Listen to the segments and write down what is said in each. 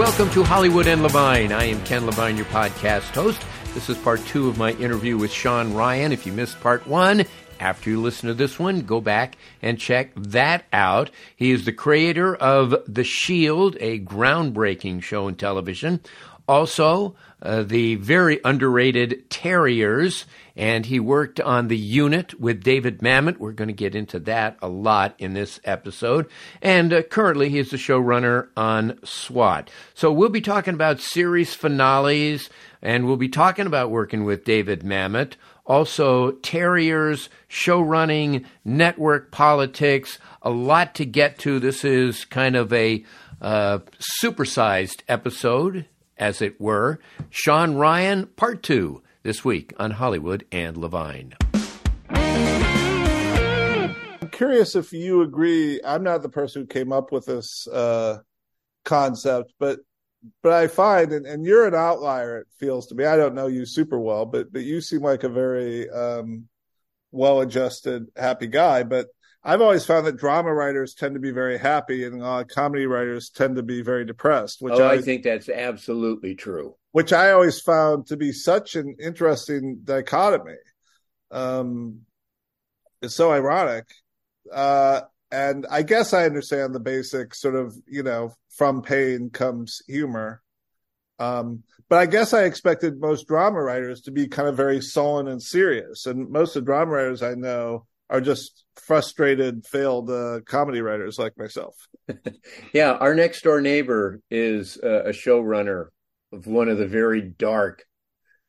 Welcome to Hollywood and Levine. I am Ken Levine, your podcast host. This is part two of my interview with Shawn Ryan. If you missed part one, after you listen to this one, go back and check that out. He is the creator of The Shield, a groundbreaking show in television. Also, uh, the very underrated Terriers, and he worked on the unit with David Mamet. We're going to get into that a lot in this episode. And uh, currently, he is the showrunner on SWAT. So we'll be talking about series finales, and we'll be talking about working with David Mamet. Also, Terriers, show running, network politics, a lot to get to. This is kind of a uh, supersized episode as it were. Shawn Ryan, part two, this week on Hollywood and Levine. I'm curious if you agree. I'm not the person who came up with this uh, concept, but but I find, and, and you're an outlier. It feels to me. I don't know you super well, but but you seem like a very um, well-adjusted, happy guy. But I've always found that drama writers tend to be very happy, and uh, comedy writers tend to be very depressed. Which oh, I, I, think that's absolutely true. Which I always found to be such an interesting dichotomy. Um, it's so ironic, uh, and I guess I understand the basic sort of you know from pain comes humor. Um, but I guess I expected most drama writers to be kind of very sullen and serious, and most of the drama writers I know are just frustrated, failed uh, comedy writers like myself. yeah, our next door neighbor is uh, a showrunner of one of the very dark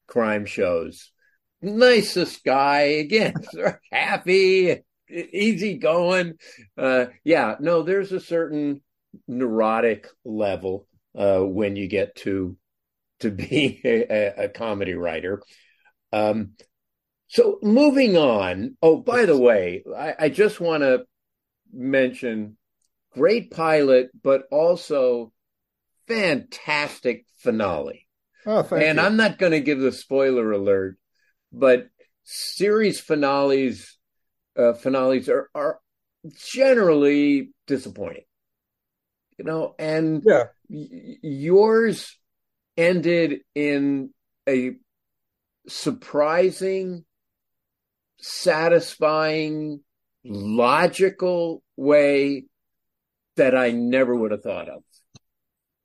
crime shows. Nicest guy, again, happy, easy going. Uh, yeah, no, there's a certain neurotic level uh, when you get to to be a, a comedy writer. Um, so moving on. Oh, by the way, I, I just want to mention great pilot, but also fantastic finale. Oh, thank and you. I'm not going to give the spoiler alert, but series finales uh, finales are are generally disappointing. You know, and yeah. y- yours ended in a surprising satisfying, logical way that I never would have thought of.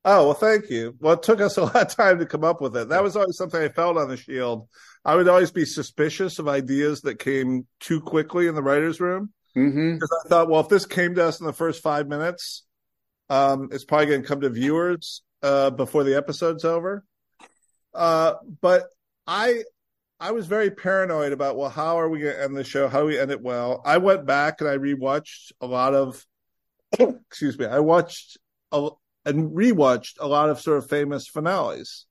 Oh, well, thank you. Well, it took us a lot of time to come up with it. That was always something I felt on the Shield. I would always be suspicious of ideas that came too quickly in the writer's room. Mm-hmm. Because I thought, well, if this came to us in the first five minutes, um, it's probably going to come to viewers uh, before the episode's over. Uh, but I I was very paranoid about well, how are we going to end the show? How do we end it well? I went back and I rewatched a lot of, excuse me, I watched a, and rewatched a lot of sort of famous finales.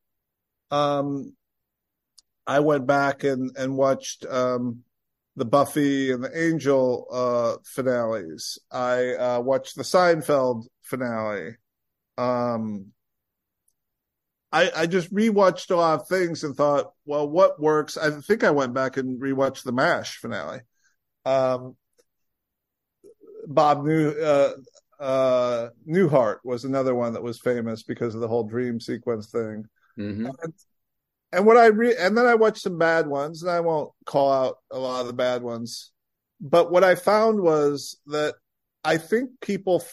Um, I went back and and watched um, the Buffy and the Angel uh, finales. I uh, watched the Seinfeld finale. Um, I, I just rewatched a lot of things and thought, well, what works? I think I went back and rewatched the MASH finale. Um, Bob New uh, uh, Newhart was another one that was famous because of the whole dream sequence thing. Mm-hmm. And, and what I re- and then I watched some bad ones, and I won't call out a lot of the bad ones. But what I found was that I think people,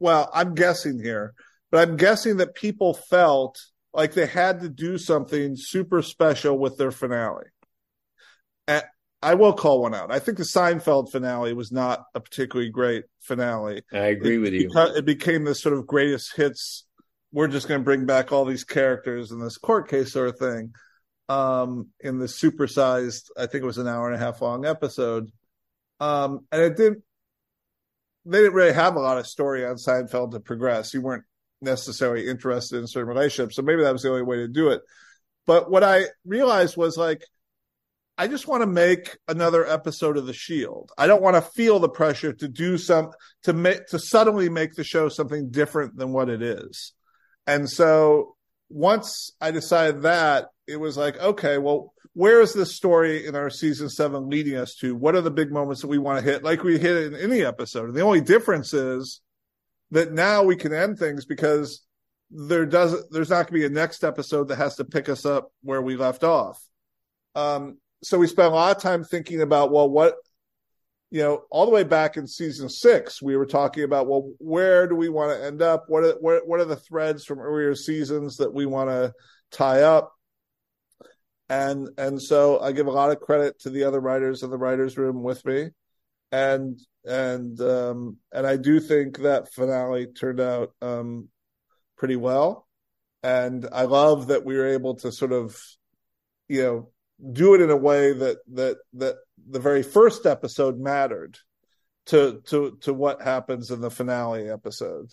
well, I'm guessing here, but I'm guessing that people felt like they had to do something super special with their finale. And I will call one out. I think the Seinfeld finale was not a particularly great finale. I agree it, with you. It became this sort of greatest hits. We're just going to bring back all these characters in this court case sort of thing. Um, in the supersized, I think it was an hour and a half long episode. Um, and it didn't, they didn't really have a lot of story on Seinfeld to progress. You weren't necessarily interested in certain relationships. So maybe that was the only way to do it. But what I realized was like, I just want to make another episode of The Shield. I don't want to feel the pressure to do some to make to suddenly make the show something different than what it is. And so once I decided that, it was like, okay, well, where is this story in our season seven leading us to? What are the big moments that we want to hit? Like we hit in any episode. And the only difference is that now we can end things because there doesn't, there's not going to be a next episode that has to pick us up where we left off. Um, so we spent a lot of time thinking about well what you know all the way back in season six we were talking about well where do we want to end up? What are what, what are the threads from earlier seasons that we want to tie up? And and so i give a lot of credit to the other writers in the writers room with me and and um and i do think that finale turned out um pretty well and i love that we were able to sort of you know do it in a way that that that the very first episode mattered to to to what happens in the finale episode.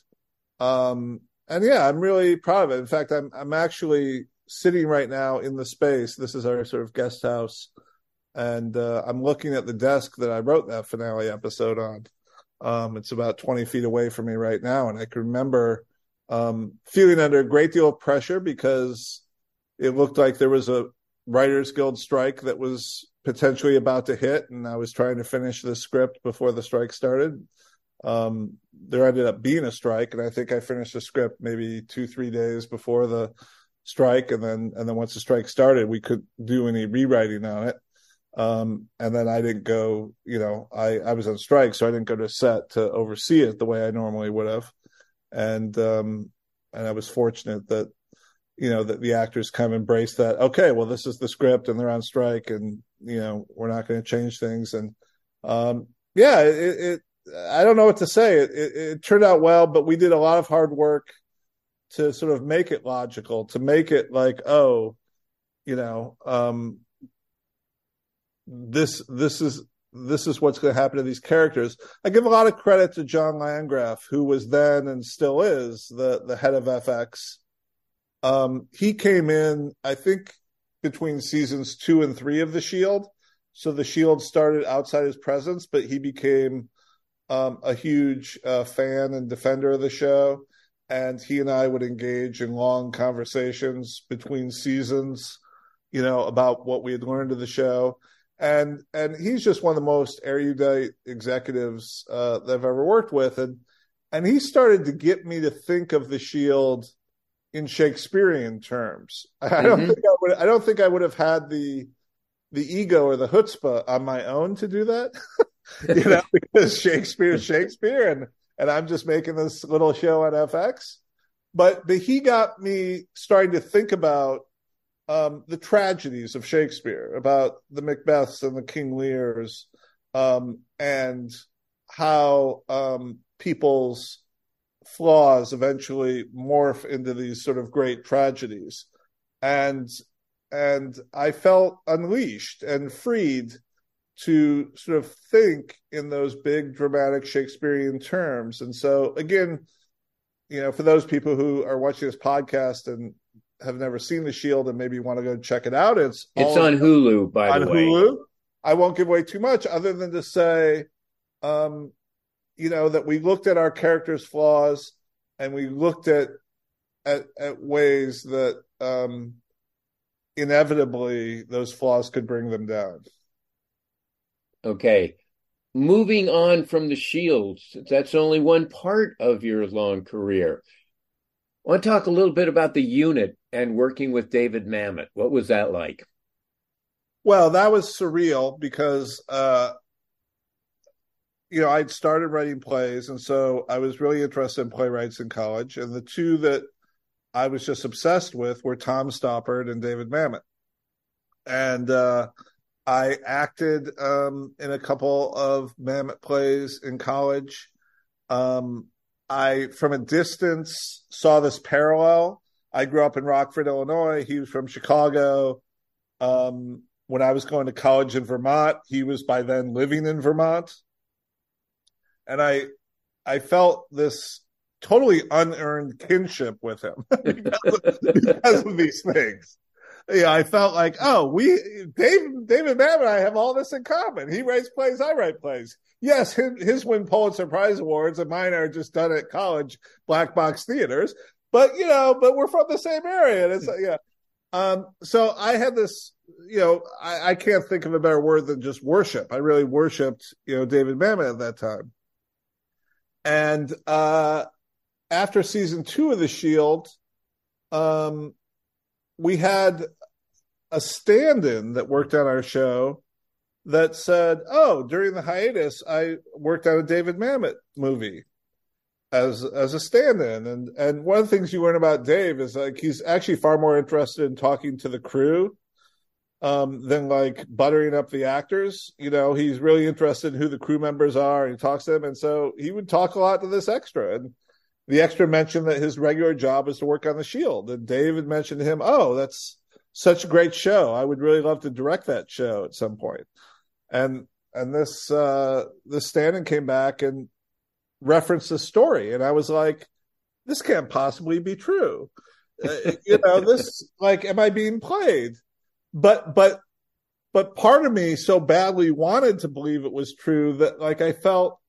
Um and yeah, I'm really proud of it. In fact, I'm I'm actually sitting right now in the space. This is our sort of guest house, and uh, I'm looking at the desk that I wrote that finale episode on. Um, it's about 20 feet away from me right now, and I can remember um, feeling under a great deal of pressure because it looked like there was a Writers Guild strike that was potentially about to hit, and I was trying to finish the script before the strike started. Um, there ended up being a strike, and I think I finished the script maybe two, three days before the strike, and then and then once the strike started, we could do any rewriting on it. Um, and then I didn't go, you know, I, I was on strike, so I didn't go to set to oversee it the way I normally would have. And, um, and I was fortunate that you know that the actors kind of embraced that okay well this is the script and they're on strike and you know we're not going to change things and um yeah it, it, i don't know what to say it, it, it turned out well but we did a lot of hard work to sort of make it logical to make it like oh you know um this this is this is what's going to happen to these characters. I give a lot of credit to John Landgraf, who was then and still is the the head of FX um, he came in, I think, between seasons two and three of The Shield. So The Shield started outside his presence, but he became um, a huge uh, fan and defender of the show. And he and I would engage in long conversations between seasons, you know, about what we had learned of the show. And and he's just one of the most erudite executives uh, that I've ever worked with. And and he started to get me to think of the Shield in Shakespearean terms. I don't mm-hmm. think I would. I don't think I would have had the the ego or the chutzpah on my own to do that. you know, because Shakespeare Shakespeare, and and I'm just making this little show on FX. But but he got me starting to think about um, the tragedies of Shakespeare, about the Macbeths and the King Lears, um, and how um, people's flaws eventually morph into these sort of great tragedies. And and i felt unleashed and freed to sort of think in those big dramatic shakespearean terms. And so again you know for those people who are watching this podcast and have never seen the shield and maybe want to go check it out it's it's on hulu by on the way hulu i won't give away too much other than to say um you know that we looked at our characters' flaws and we looked at at, at ways that um, inevitably those flaws could bring them down. Okay. Moving on from the shields, that's only one part of your long career. I want to talk a little bit about the unit and working with David Mamet. What was that like? Well, that was surreal because uh, you know, I'd started writing plays, and so I was really interested in playwrights in college. And the two that I was just obsessed with were Tom Stoppard and David Mamet. And uh, I acted um, in a couple of Mamet plays in college. Um, I, from a distance, saw this parallel. I grew up in Rockford, Illinois. He was from Chicago. Um, when I was going to college in Vermont, he was by then living in Vermont and I I felt this totally unearned kinship with him because, of, because of these things. Yeah, I felt like, oh, we Dave David Mamet and I have all this in common. He writes plays, I write plays. Yes, his, his win Pulitzer Prize awards, and mine are just done at college black box theaters. But you know, but we're from the same area. And it's yeah. Um, so I had this, you know, I, I can't think of a better word than just worship. I really worshipped, you know, David Mamet at that time. And uh, after season two of The Shield, um, we had a stand in that worked on our show that said, Oh, during the hiatus, I worked on a David Mamet movie as as a stand-in and and one of the things you learn about Dave is like he's actually far more interested in talking to the crew um, than like buttering up the actors. You know, he's really interested in who the crew members are and he talks to them. And so he would talk a lot to this extra. And the extra mentioned that his regular job is to work on the shield. And David mentioned to him, Oh, that's such a great show. I would really love to direct that show at some point. And and this uh this stand came back and referenced the story. And I was like, this can't possibly be true. uh, you know, this like, am I being played? but but but part of me so badly wanted to believe it was true that like I felt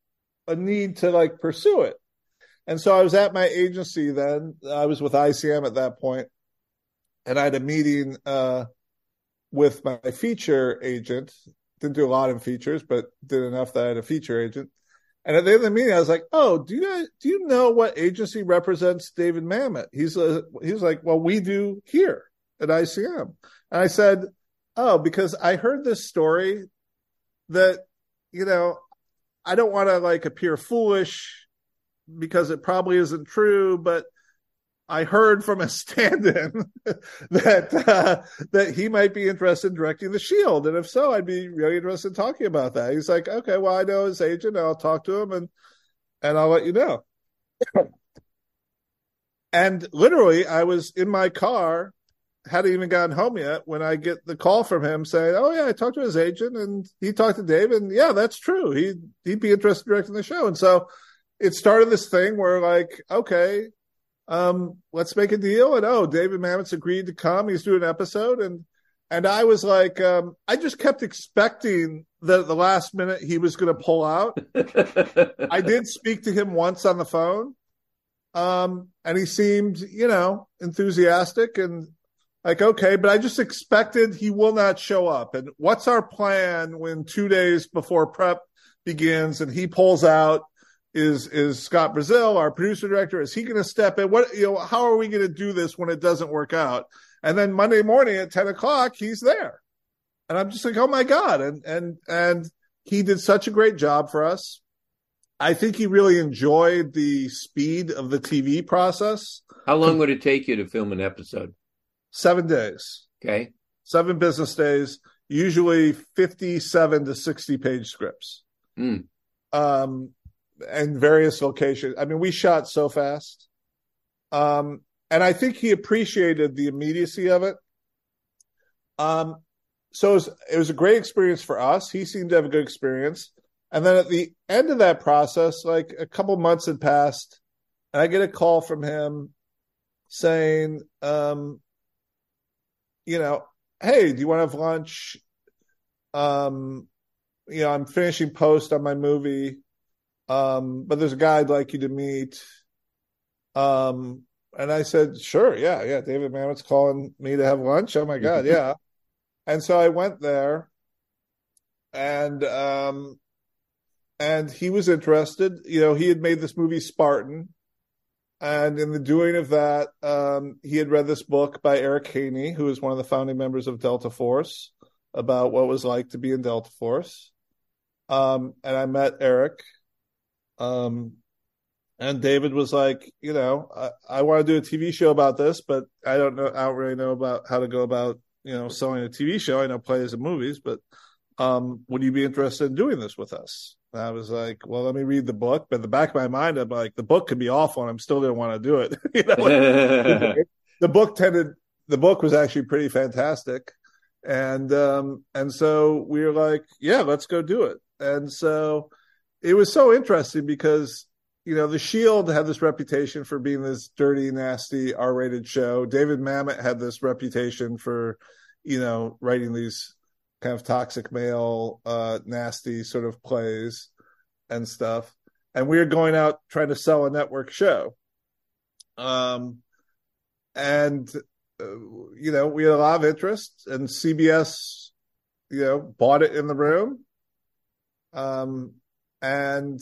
a need to like pursue it. And so I was at my agency then. I was with ICM at that point, and I had a meeting uh, with my feature agent. Didn't do a lot in features, but did enough that I had a feature agent. And at the end of the meeting, I was like, "Oh, do you do you know what agency represents David Mamet?" He's a, he's like, "Well, we do here at ICM." And I said, Oh, because I heard this story that, you know, I don't want to like appear foolish because it probably isn't true, but I heard from a stand-in that uh, that he might be interested in directing the Shield, and if so, I'd be really interested in talking about that. He's like, okay, well, I know his agent, I'll talk to him, and and I'll let you know. and literally, I was in my car hadn't even gotten home yet when I get the call from him saying, "Oh yeah, I talked to his agent and he talked to Dave, and yeah, that's true. He he'd be interested in directing the show." And so it started this thing where like, okay, um, let's make a deal. And oh, David Mamet's agreed to come. He's doing an episode, and and I was like, um, I just kept expecting that the last minute he was going to pull out. I did speak to him once on the phone. Um, and he seemed, you know, enthusiastic and like, okay, but I just expected he will not show up. And what's our plan when two days before prep begins and he pulls out? Is is Scott Brazil, our producer director? Is he going to step in? What you know? How are we going to do this when it doesn't work out? And then Monday morning at ten o'clock, he's there, and I'm just like, oh my god! And and and he did such a great job for us. I think he really enjoyed the speed of the TV process. How long would it take you to film an episode? seven days. Okay. Seven business days, usually 57 to 60 page scripts. Mm. Um, and various locations. I mean, we shot so fast. Um, and I think he appreciated the immediacy of it. Um, so it was, it was a great experience for us. He seemed to have a good experience. And then at the end of that process, like a couple months had passed, and I get a call from him saying, um, you know, hey, do you want to have lunch? Um, you know, I'm finishing post on my movie. Um, but there's a guy I'd like you to meet. Um, and I said, sure, yeah, yeah. David Mamet's calling me to have lunch. Oh my God, yeah. and so I went there and um and he was interested. You know, he had made this movie Spartan, and in the doing of that, um, he had read this book by Eric Haney, who is one of the founding members of Delta Force, about what it was like to be in Delta Force. Um, and I met Eric. Um, and David was like, you know, I, I want to do a TV show about this, but I don't know, I don't really know about how to go about, you know, selling a TV show. I know plays and movies, but um, would you be interested in doing this with us? And I was like, well, let me read the book. But in the back of my mind, I'm like, the book could be awful, and I'm still going to want to do it. you know, the book tended, the book was actually pretty fantastic, and um, and so we were like, yeah, let's go do it. And so it was so interesting because you know the Shield had this reputation for being this dirty, nasty, R-rated show. David Mamet had this reputation for, you know, writing these kind of toxic male, uh, nasty sort of plays and stuff. And we were going out trying to sell a network show. Um, and, uh, you know, we had a lot of interest and CBS, you know, bought it in the room. Um, and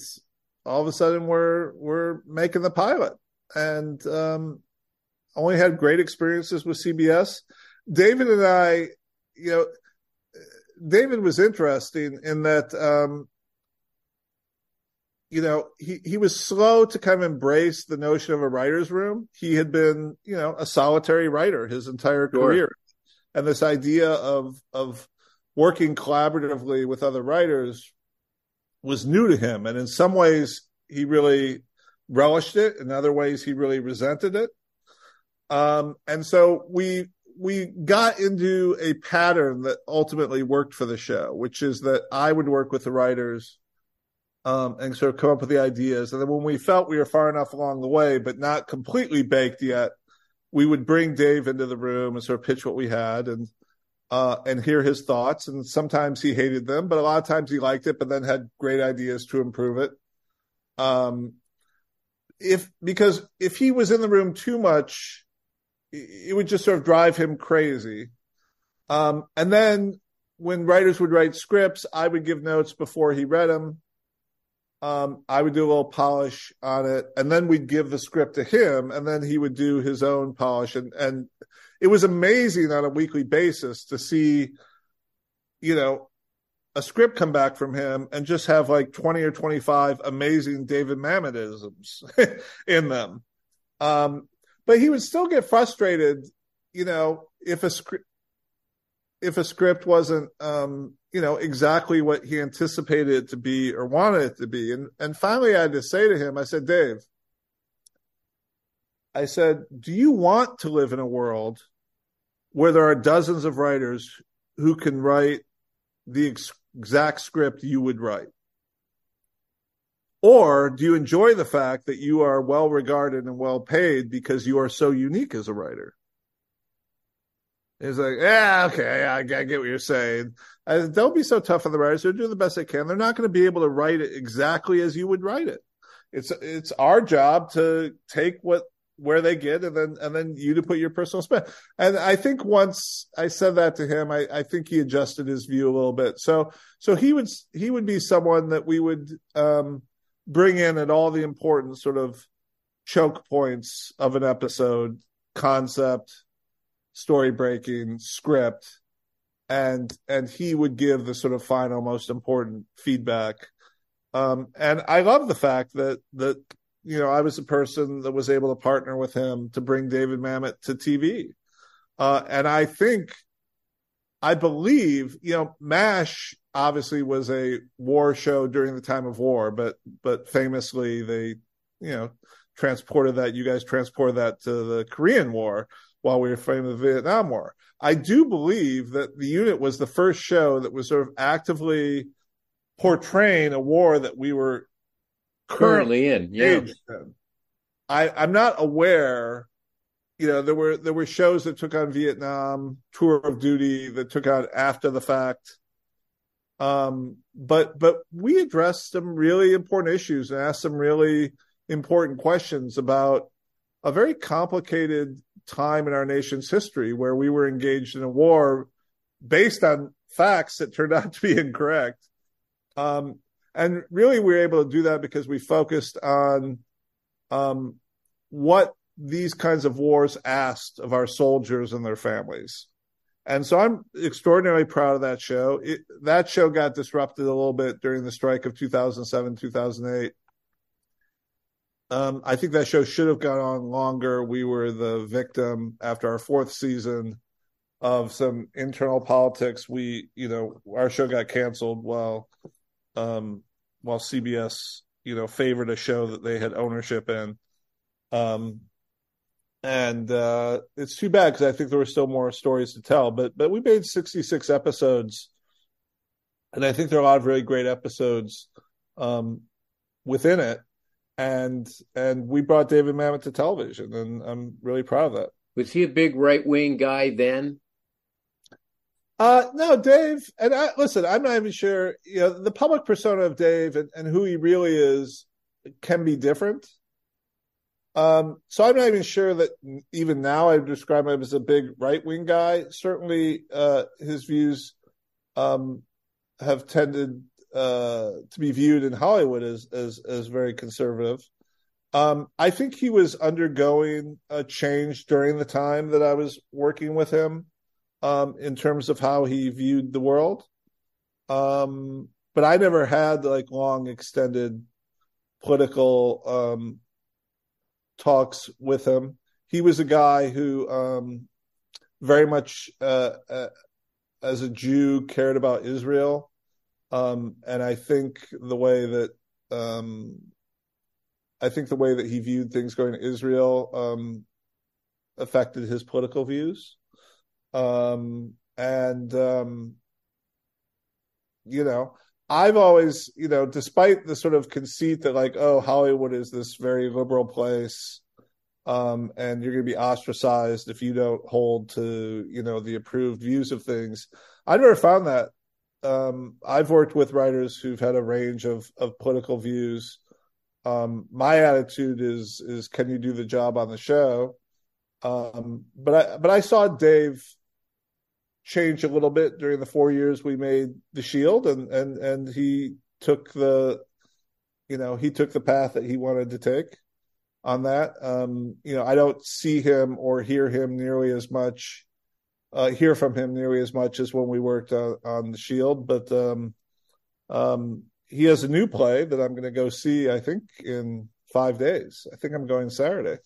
all of a sudden we're, we're making the pilot and, um, only had great experiences with CBS. David and I, you know, David was interesting in that, um, you know, he, he was slow to kind of embrace the notion of a writer's room. He had been, you know, a solitary writer his entire Sure. career. And this idea of, of working collaboratively with other writers was new to him. And in some ways, he really relished it. In other ways, he really resented it. Um, and so we we got into a pattern that ultimately worked for the show, which is that I would work with the writers um, and sort of come up with the ideas. And then when we felt we were far enough along the way, but not completely baked yet, we would bring Dave into the room and sort of pitch what we had and uh, and hear his thoughts. And sometimes he hated them, but a lot of times he liked it, but then had great ideas to improve it. Um, if because if he was in the room too much, it would just sort of drive him crazy. Um, and then when writers would write scripts, I would give notes before he read them. Um, I would do a little polish on it, and then we'd give the script to him, and then he would do his own polish. And and it was amazing on a weekly basis to see, you know, a script come back from him and just have like twenty or twenty five amazing David Mametisms in them. Um, but he would still get frustrated, you know, if a script if a script wasn't um, you know, exactly what he anticipated it to be or wanted it to be. And and finally I had to say to him, I said, Dave, I said, do you want to live in a world where there are dozens of writers who can write the ex- exact script you would write? Or do you enjoy the fact that you are well regarded and well paid because you are so unique as a writer? He's like, yeah, okay, I, I get what you're saying. I, don't be so tough on the writers. They're doing the best they can. They're not going to be able to write it exactly as you would write it. It's it's our job to take what where they get and then and then you to put your personal spin. And I think once I said that to him, I, I think he adjusted his view a little bit. So so he would he would be someone that we would um, bring in at all the important sort of choke points of an episode, concept, story breaking, script, and and he would give the sort of final most important feedback. Um, and I love the fact that that you know I was a person that was able to partner with him to bring David Mamet to TV. Uh, and I think I believe, you know, MASH obviously was a war show during the time of war, but but famously they, you know, transported that. You guys transported that to the Korean War while we were fighting the Vietnam War. I do believe that the unit was the first show that was sort of actively portraying a war that we were Currently in, yeah. in. I, I'm not aware. You know, there were there were shows that took on Vietnam, tour of duty that took on after the fact. Um, but but we addressed some really important issues and asked some really important questions about a very complicated time in our nation's history where we were engaged in a war based on facts that turned out to be incorrect. Um, and really, we were able to do that because we focused on um, what these kinds of wars asked of our soldiers and their families. And so I'm extraordinarily proud of that show. It, that show got disrupted a little bit during the strike of 2007, 2008. Um, I think that show should have gone on longer. We were the victim after our fourth season of some internal politics. We, you know, our show got canceled while, um, while CBS, you know, favored a show that they had ownership in. Um, and uh, it's too bad because I think there were still more stories to tell. But but we made 66 episodes, and I think there are a lot of really great episodes um, within it. And and we brought David Mamet to television, and I'm really proud of that. Was he a big right wing guy then? Uh, no, Dave. And I, listen, I'm not even sure. You know, the public persona of Dave and, and who he really is can be different. Um, so I'm not even sure that even now I describe him as a big right wing guy. Certainly, uh, his views um, have tended uh, to be viewed in Hollywood as as, as very conservative. Um, I think he was undergoing a change during the time that I was working with him um, in terms of how he viewed the world. Um, but I never had like long extended political um, talks with him. He was a guy who um, very much, uh, uh, as a Jew, cared about Israel, um, and I think the way that um, I think the way that he viewed things going to Israel um, affected his political views, um, and um, you know. I've always, you know, despite the sort of conceit that like, oh, Hollywood is this very liberal place, um, and you're going to be ostracized if you don't hold to, you know, the approved views of things. I never found that. Um, I've worked with writers who've had a range of of political views. Um, my attitude is is can you do the job on the show? Um, but I but I saw Dave change a little bit during the four years we made the Shield, and and and he took the, you know, he took the path that he wanted to take on that. Um, you know, I don't see him or hear him nearly as much, uh, hear from him nearly as much as when we worked on, on the Shield, but um, um, he has a new play that I'm going to go see. I think in five days. I think I'm going Saturday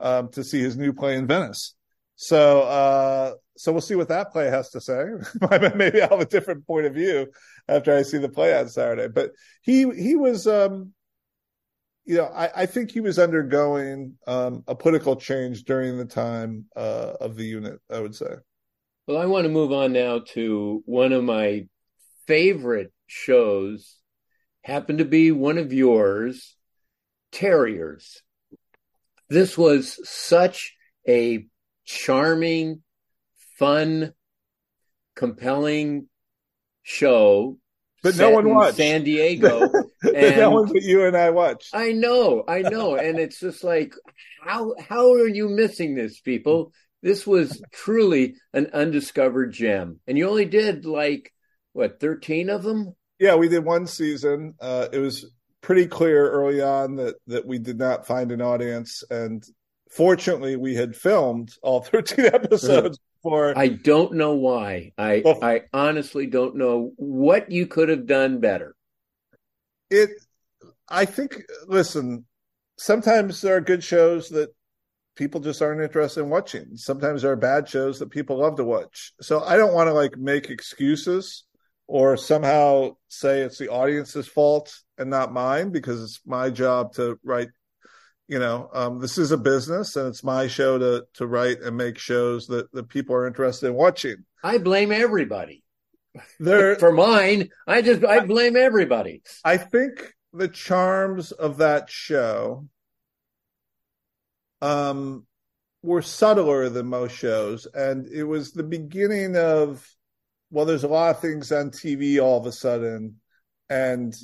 um, to see his new play in Venice. So, uh, so we'll see what that play has to say. Maybe I'll have a different point of view after I see the play on Saturday. But he he was, um, you know, I, I think he was undergoing um, a political change during the time uh, of the unit. I would say. Well, I want to move on now to one of my favorite shows. Happened to be one of yours, Terriers. This was such a charming, fun, compelling show. But no one watched San Diego. and no one but you and I watched. I know, I know, and it's just like, how how are you missing this, people? This was truly an undiscovered gem, and you only did like what thirteen of them. Yeah, we did one season. Uh, it was pretty clear early on that that we did not find an audience, and fortunately, we had filmed all 13 episodes before. I don't know why. I well, I honestly don't know what you could have done better. It, I think. Listen, sometimes there are good shows that people just aren't interested in watching. Sometimes there are bad shows that people love to watch. So I don't want to like make excuses or somehow say it's the audience's fault and not mine because it's my job to write you know, um, this is a business and it's my show to to write and make shows that, that people are interested in watching. I blame everybody. There for mine, I just I blame everybody. I think the charms of that show um were subtler than most shows and it was the beginning of well there's a lot of things on TV all of a sudden and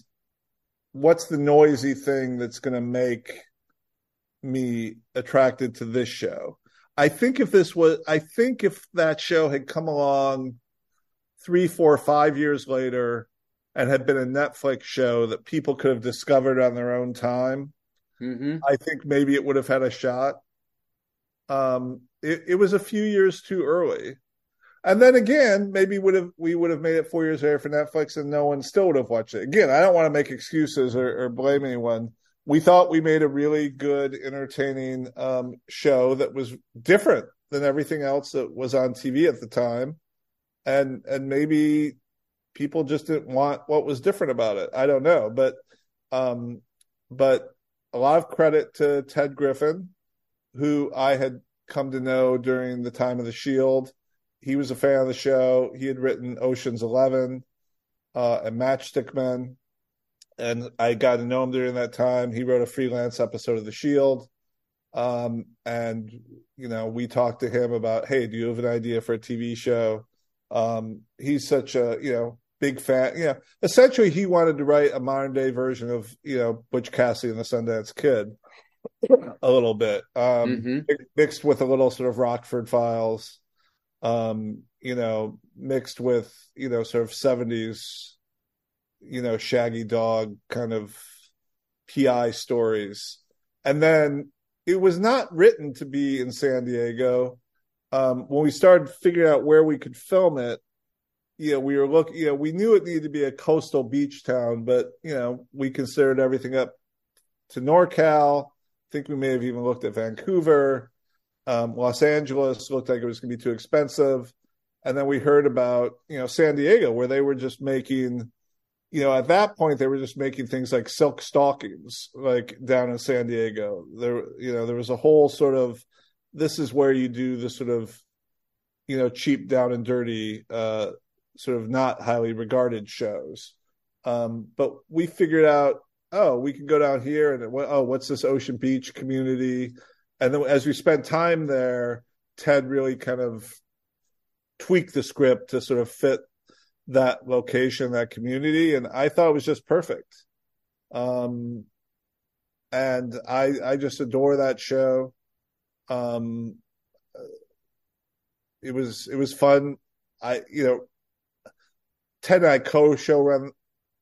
what's the noisy thing that's going to make me attracted to this show. I think if this was, I think if that show had come along three, four, five years later and had been a Netflix show that people could have discovered on their own time, mm-hmm. I think maybe it would have had a shot. Um, it, it was a few years too early. And then again, maybe would have we would have made it four years later for Netflix, and no one still would have watched it. Again, I don't want to make excuses or, or blame anyone. We thought we made a really good, entertaining um, show that was different than everything else that was on TV at the time, and and maybe people just didn't want what was different about it. I don't know, but um, but a lot of credit to Ted Griffin, who I had come to know during the time of the Shield he was a fan of the show. He had written Ocean's Eleven uh, and Matchstick Men, and I got to know him during that time. He wrote a freelance episode of The Shield, um, and you know we talked to him about, hey, do you have an idea for a TV show? Um, he's such a you know big fan. You know, essentially he wanted to write a modern day version of you know Butch Cassidy and the Sundance Kid. a little bit um, mm-hmm. mixed with a little sort of Rockford Files um, you know, mixed with, you know, sort of 70s, you know, shaggy dog kind of PI stories. And then it was not written to be in San Diego. Um, when we started figuring out where we could film it, you know, we were looking, you know, we knew it needed to be a coastal beach town, but, you know, we considered everything up to NorCal. I think we may have even looked at Vancouver. Um, Los Angeles looked like it was going to be too expensive. And then we heard about, you know, San Diego, where they were just making, you know, at that point, they were just making things like Silk Stalkings, like down in San Diego. There, you know, there was a whole sort of, this is where you do the sort of, you know, cheap, down and dirty, uh, sort of not highly regarded shows. Um, but we figured out, oh, we can go down here and oh, what's this Ocean Beach community? and then as we spent time there, Ted really kind of tweaked the script to sort of fit that location, that community, and I thought it was just perfect. Um, and I I just adore that show. Um, it was it was fun. I you know, Ted and I co-show ran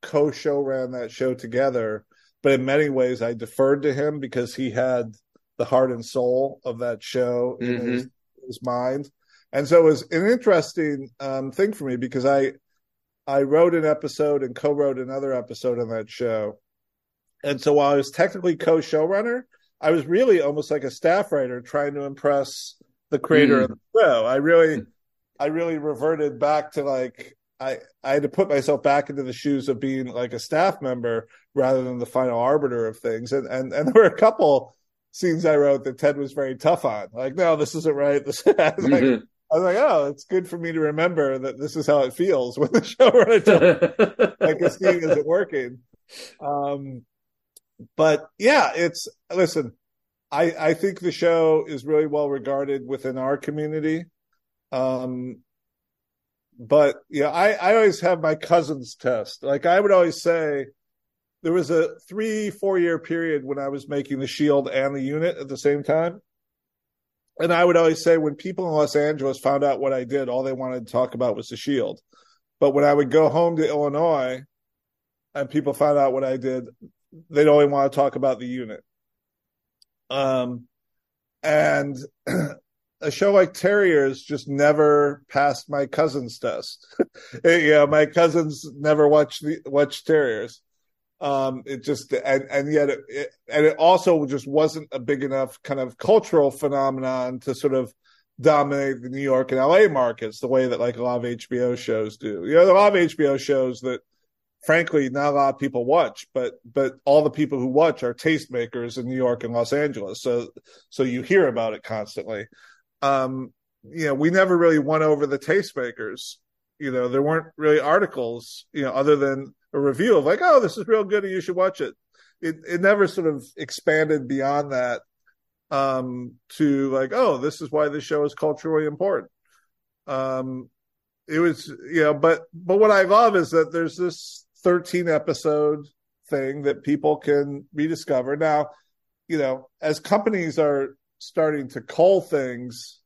co-show ran that show together, but in many ways I deferred to him because he had the heart and soul of that show in mm-hmm. his, his, mind. And so it was an interesting um, thing for me because I I wrote an episode and co-wrote another episode on that show. And so while I was technically co-showrunner, I was really almost like a staff writer trying to impress the creator mm. of the show. I really I really reverted back to like I I had to put myself back into the shoes of being like a staff member rather than the final arbiter of things. And and and there were a couple scenes I wrote that Ted was very tough on. Like, no, this isn't right. This I was, like, mm-hmm. I was like, oh, it's good for me to remember that this is how it feels when the showrunner like this scene isn't working. Um, but yeah, it's listen. I I think the show is really well regarded within our community. Um, but yeah, I I always have my cousins test. Like I would always say there was a three, four year period when I was making the shield and the unit at the same time. And I would always say when people in Los Angeles found out what I did, all they wanted to talk about was the shield. But when I would go home to Illinois and people found out what I did, they'd only want to talk about the unit. Um, and a show like Terriers just never passed my cousin's test. yeah, my cousins never watched the watched Terriers. Um, it just and and yet it, it, and it also just wasn't a big enough kind of cultural phenomenon to sort of dominate the New York and LA markets the way that like a lot of HBO shows do. You know, a lot of HBO shows that frankly not a lot of people watch, but but all the people who watch are tastemakers in New York and Los Angeles. So so you hear about it constantly. Um, you know, we never really won over the tastemakers. You know, there weren't really articles, you know, other than a review of like, oh, this is real good and you should watch it. It it never sort of expanded beyond that um, to like, oh, this is why this show is culturally important. Um, it was, you know, but but what I love is that there's this 13 episode thing that people can rediscover now. You know, as companies are starting to cull things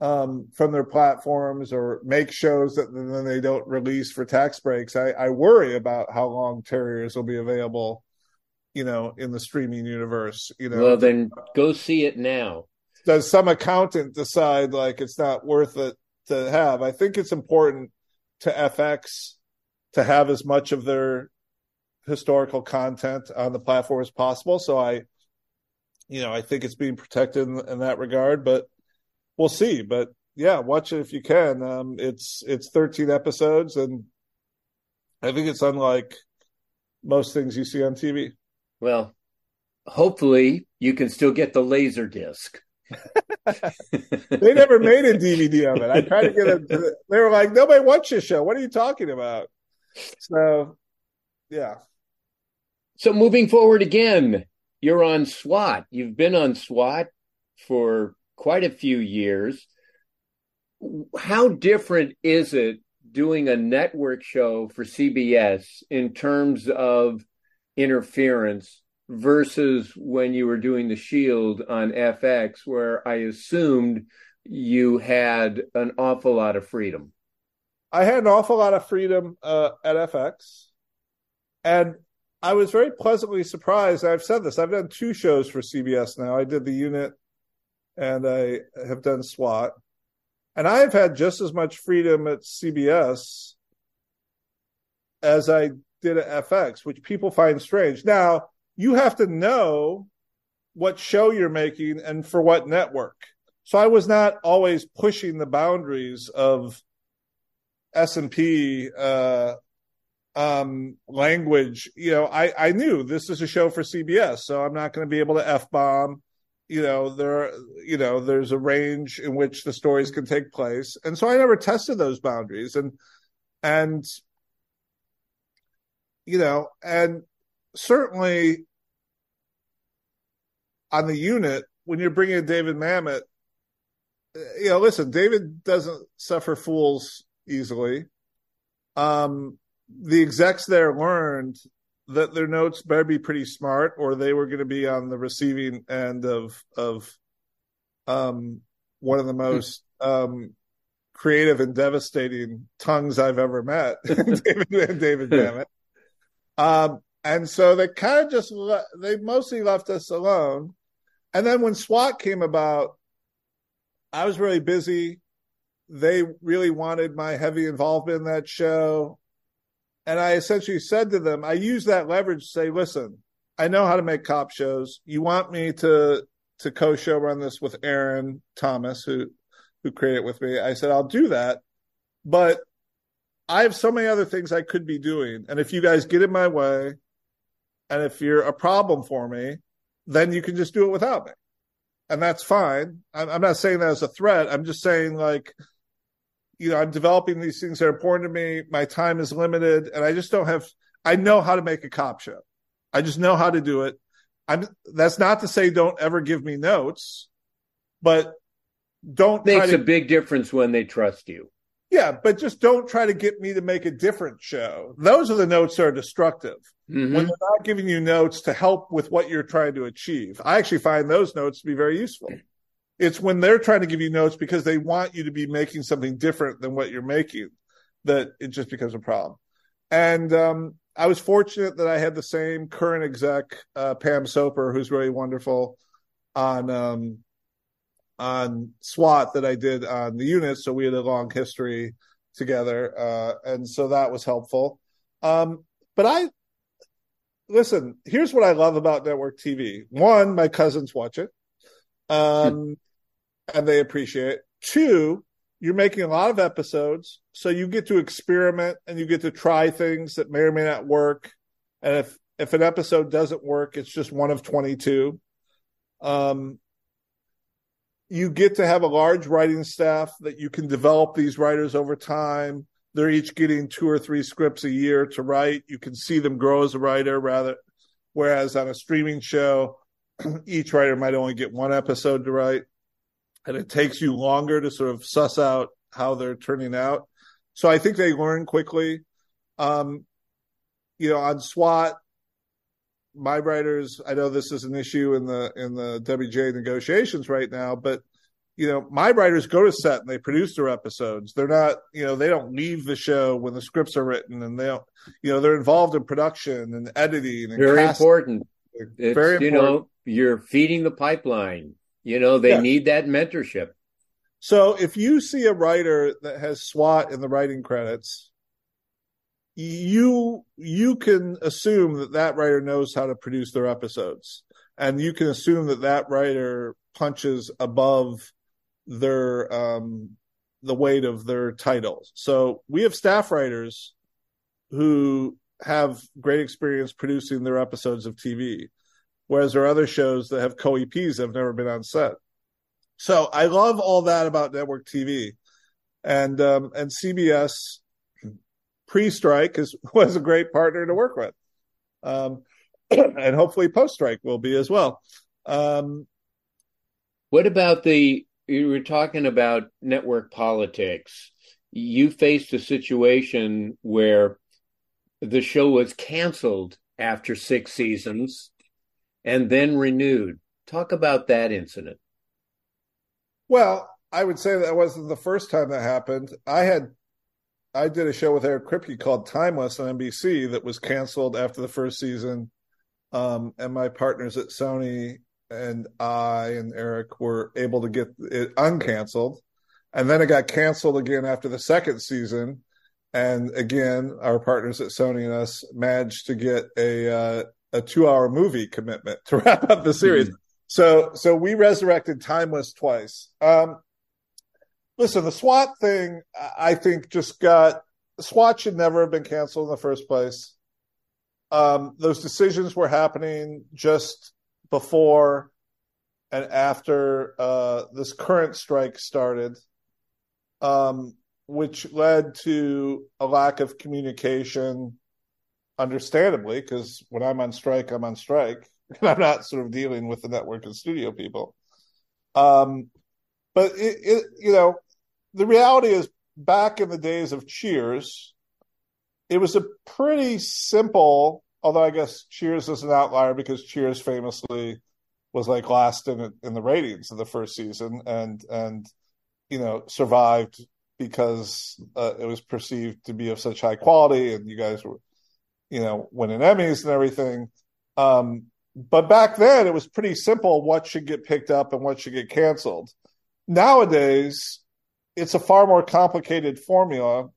um, from their platforms or make shows that then they don't release for tax breaks. I, I worry about how long Terriers will be available, you know, in the streaming universe. You know, well, then go see it now. Does some accountant decide like it's not worth it to have? I think it's important to FX to have as much of their historical content on the platform as possible. So I, you know, I think it's being protected in, in that regard, but we'll see. But yeah, watch it if you can. Um, it's it's 13 episodes, and I think it's unlike most things you see on TV. Well, hopefully you can still get the laser disc. they never made a DVD of it. I tried to get it. They were like, nobody wants your show. What are you talking about? So, yeah. So moving forward again, you're on SWAT. You've been on SWAT for quite a few years. How different is it doing a network show for CBS in terms of interference versus when you were doing the Shield on FX, where I assumed you had an awful lot of freedom? I had an awful lot of freedom uh, at FX, and I was very pleasantly surprised. I've said this. I've done two shows for CBS now. I did the unit, and I have done SWAT, and I have had just as much freedom at CBS as I did at FX, which people find strange. Now you have to know what show you're making and for what network. So I was not always pushing the boundaries of S and P uh, um, language. You know, I I knew this is a show for CBS, so I'm not going to be able to f bomb. You know, there you know there's a range in which the stories can take place, and so I never tested those boundaries, and and you know, and certainly on the unit when you're bringing in David Mamet, you know, listen, David doesn't suffer fools easily. Um, the execs there learned that their notes better be pretty smart, or they were going to be on the receiving end of of um, one of the most um, creative and devastating tongues I've ever met, David David Mamet. Um, and so they kind of just le- they mostly left us alone. And then when SWAT came about, I was really busy they really wanted my heavy involvement in that show. And I essentially said to them, I use that leverage to say, listen, I know how to make cop shows. You want me to to co-show run this with Aaron Thomas, who who created it with me. I said, I'll do that. But I have so many other things I could be doing. And if you guys get in my way, and if you're a problem for me, then you can just do it without me. And that's fine. I'm, I'm not saying that as a threat. I'm just saying like you know, I'm developing these things that are important to me. My time is limited, and I just don't have. I know how to make a cop show. I just know how to do it. I'm. That's not to say don't ever give me notes, but don't. Makes to, a big difference when they trust you. Yeah, but just don't try to get me to make a different show. Those are the notes that are destructive. Mm-hmm. When they're not giving you notes to help with what you're trying to achieve. I actually find those notes to be very useful. It's when they're trying to give you notes because they want you to be making something different than what you're making that it just becomes a problem. And um, I was fortunate that I had the same current exec, uh, Pam Soper, who's really wonderful on um, on SWAT that I did on the unit. So we had a long history together, uh, and so that was helpful. Um, but I listen. Here's what I love about network TV. One, my cousins watch it. Um, and they appreciate it. Two, you're making a lot of episodes, so you get to experiment and you get to try things that may or may not work. And if if an episode doesn't work, it's just one of 22. Um, you get to have a large writing staff that you can develop these writers over time. They're each getting two or three scripts a year to write. You can see them grow as a writer rather whereas on a streaming show, each writer might only get one episode to write and it takes you longer to sort of suss out how they're turning out. So I think they learn quickly. Um, you know, on SWAT, my writers, I know this is an issue in the in the WGA negotiations right now, but you know, my writers go to set and they produce their episodes. They're not, you know, they don't leave the show when the scripts are written and they don't, you know, they're involved in production and editing and very casting. important. It's, Very you know, you're feeding the pipeline. You know, they Yeah. need that mentorship. So if you see a writer that has SWAT in the writing credits, you you can assume that that writer knows how to produce their episodes, and you can assume that that writer punches above their um, the weight of their titles. So we have staff writers who have great experience producing their episodes of TV, whereas there are other shows that have co-EPs that have never been on set. So I love all that about network TV, and um, and CBS pre-strike is was a great partner to work with, um, and hopefully post-strike will be as well. Um, What about the, you were talking about network politics. You faced a situation where the show was canceled after six seasons and then renewed. Talk about that incident. well, I would say that wasn't the first time that happened. I had I did a show with Eric Kripke called Timeless on NBC that was canceled after the first season, um, and my partners at Sony and I and Eric were able to get it uncanceled. And then it got canceled again after the second season. And again, our partners at Sony and us managed to get a uh, a two hour movie commitment to wrap up the series. So so we resurrected Timeless twice. Um, listen, the SWAT thing, I think, just got SWAT should never have been canceled in the first place. Um, those decisions were happening just before and after uh, this current strike started, um, which led to a lack of communication, understandably, because when I'm on strike, I'm on strike. And I'm not sort of dealing with the network and studio people. Um, but it, it, you know, the reality is back in the days of Cheers, it was a pretty simple, although I guess Cheers is an outlier because Cheers famously was like last in in the ratings of the first season and and you know survived because uh, it was perceived to be of such high quality and you guys were you know winning Emmys and everything. Um, but back then it was pretty simple what should get picked up and what should get canceled. Nowadays, it's a far more complicated formula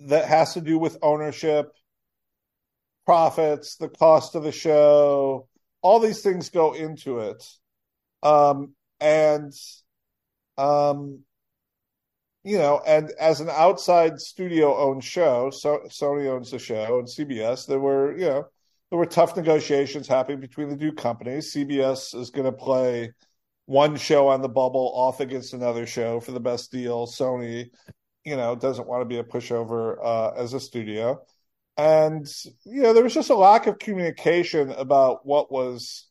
that has to do with ownership, profits, the cost of the show, all these things go into it. Um, and, um, you know, and as an outside studio owned show, so Sony owns the show and CBS, there were, you know, there were tough negotiations happening between the two companies. CBS is going to play one show on the bubble off against another show for the best deal. Sony, you know, doesn't want to be a pushover uh, as a studio. And, you know, there was just a lack of communication about what was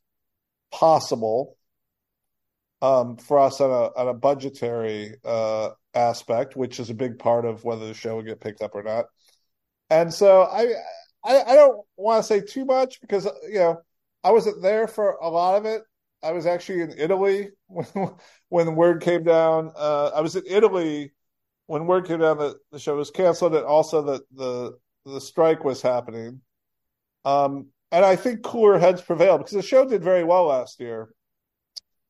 possible um, for us on a, on a budgetary uh, aspect, which is a big part of whether the show would get picked up or not. And so I, I, I don't want to say too much because, you know, I wasn't there for a lot of it. I was actually in Italy when, when word came down. Uh, I was in Italy when word came down that the show was canceled and also that the the strike was happening. Um, and I think cooler heads prevailed because the show did very well last year.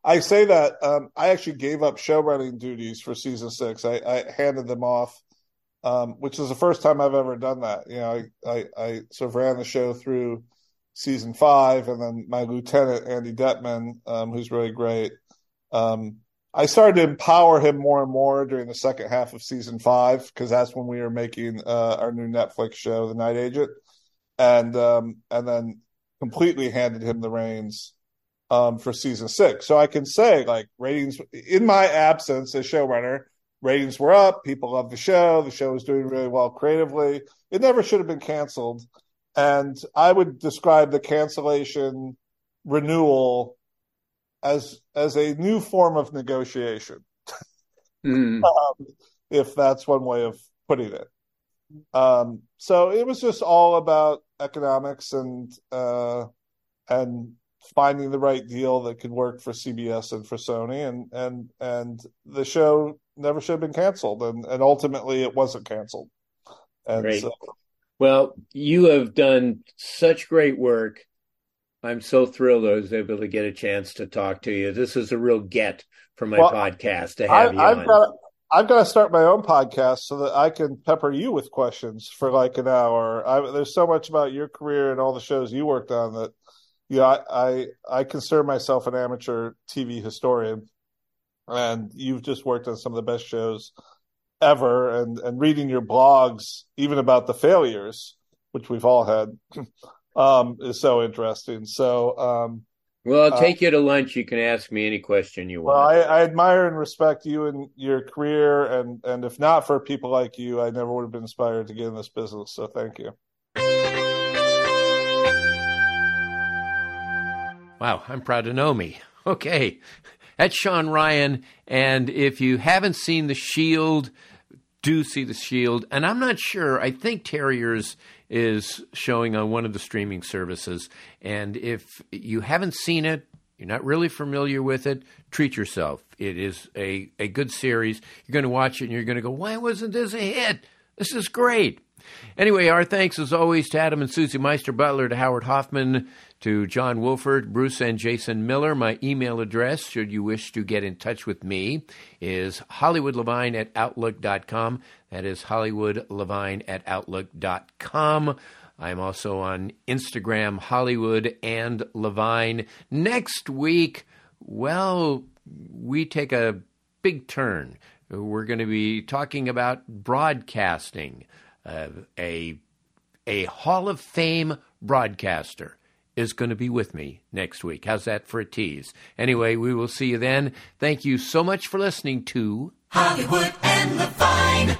I say that um, I actually gave up show running duties for season six. I, I handed them off, um, which is the first time I've ever done that. You know, I, I, I sort of ran the show through season five, and then my lieutenant Andy Dettmann, um, who's really great. Um, I started to empower him more and more during the second half of season five because that's when we were making uh, our new Netflix show, The Night Agent, and um, and then completely handed him the reins um, for season six. So I can say, like, ratings in my absence as showrunner, ratings were up. People loved the show. The show was doing really well creatively. It never should have been canceled. And I would describe the cancellation renewal as as a new form of negotiation, Mm. um, if that's one way of putting it. Um, so it was just all about economics and uh, and finding the right deal that could work for CBS and for Sony, and and and the show never should have been canceled, and and ultimately it wasn't canceled. And Great. so, Well, you have done such great work. I'm so thrilled I was able to get a chance to talk to you. This is a real get for my Well, podcast to I, have you I've on. got I've got to start my own podcast so that I can pepper you with questions for like an hour. I, there's so much about your career and all the shows you worked on that, yeah, I, I I consider myself an amateur TV historian, and you've just worked on some of the best shows ever. And and reading your blogs, even about the failures, which we've all had, um, is so interesting. So. Um, well, I'll uh, take you to lunch. You can ask me any question you Well, want. I, I admire and respect you and your career, and and if not for people like you, I never would have been inspired to get in this business. So thank you. Wow, I'm proud to know me. Okay, that's Shawn Ryan. And if you haven't seen The Shield, do see The Shield. And I'm not sure, I think Terriers is showing on one of the streaming services. And if you haven't seen it, you're not really familiar with it, treat yourself. It is a, a good series. You're going to watch it and you're going to go, why wasn't this a hit? This is great. Anyway, our thanks as always to Adam and Susie Meister Butler, to Howard Hoffman, to John Wolford, Bruce and Jason Miller. My email address, should you wish to get in touch with me, is hollywoodlevine at outlook.com. That is hollywoodlevine at outlook.com. I'm also on Instagram, Hollywood and Levine. Next week, well, we take a big turn. We're going to be talking about broadcasting. Uh, a a Hall of Fame broadcaster is going to be with me next week. How's that for a tease? Anyway, we will see you then. Thank you so much for listening to Hollywood and Levine.